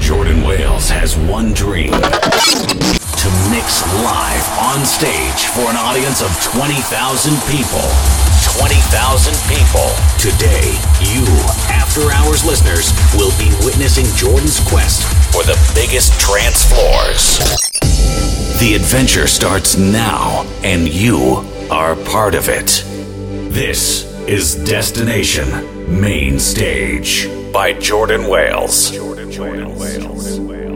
Jordan Wales has one dream to mix live on stage for an audience of 20,000 people. 20,000 people. Today, you, After Hours listeners, will be witnessing Jordan's quest for the biggest trance floors. The adventure starts now, and you are part of it. This is Destination Main Stage by Jordan Wales. Jordan, Jordan Wales.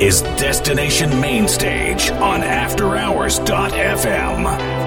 Is Destination Mainstage on AfterHours.fm.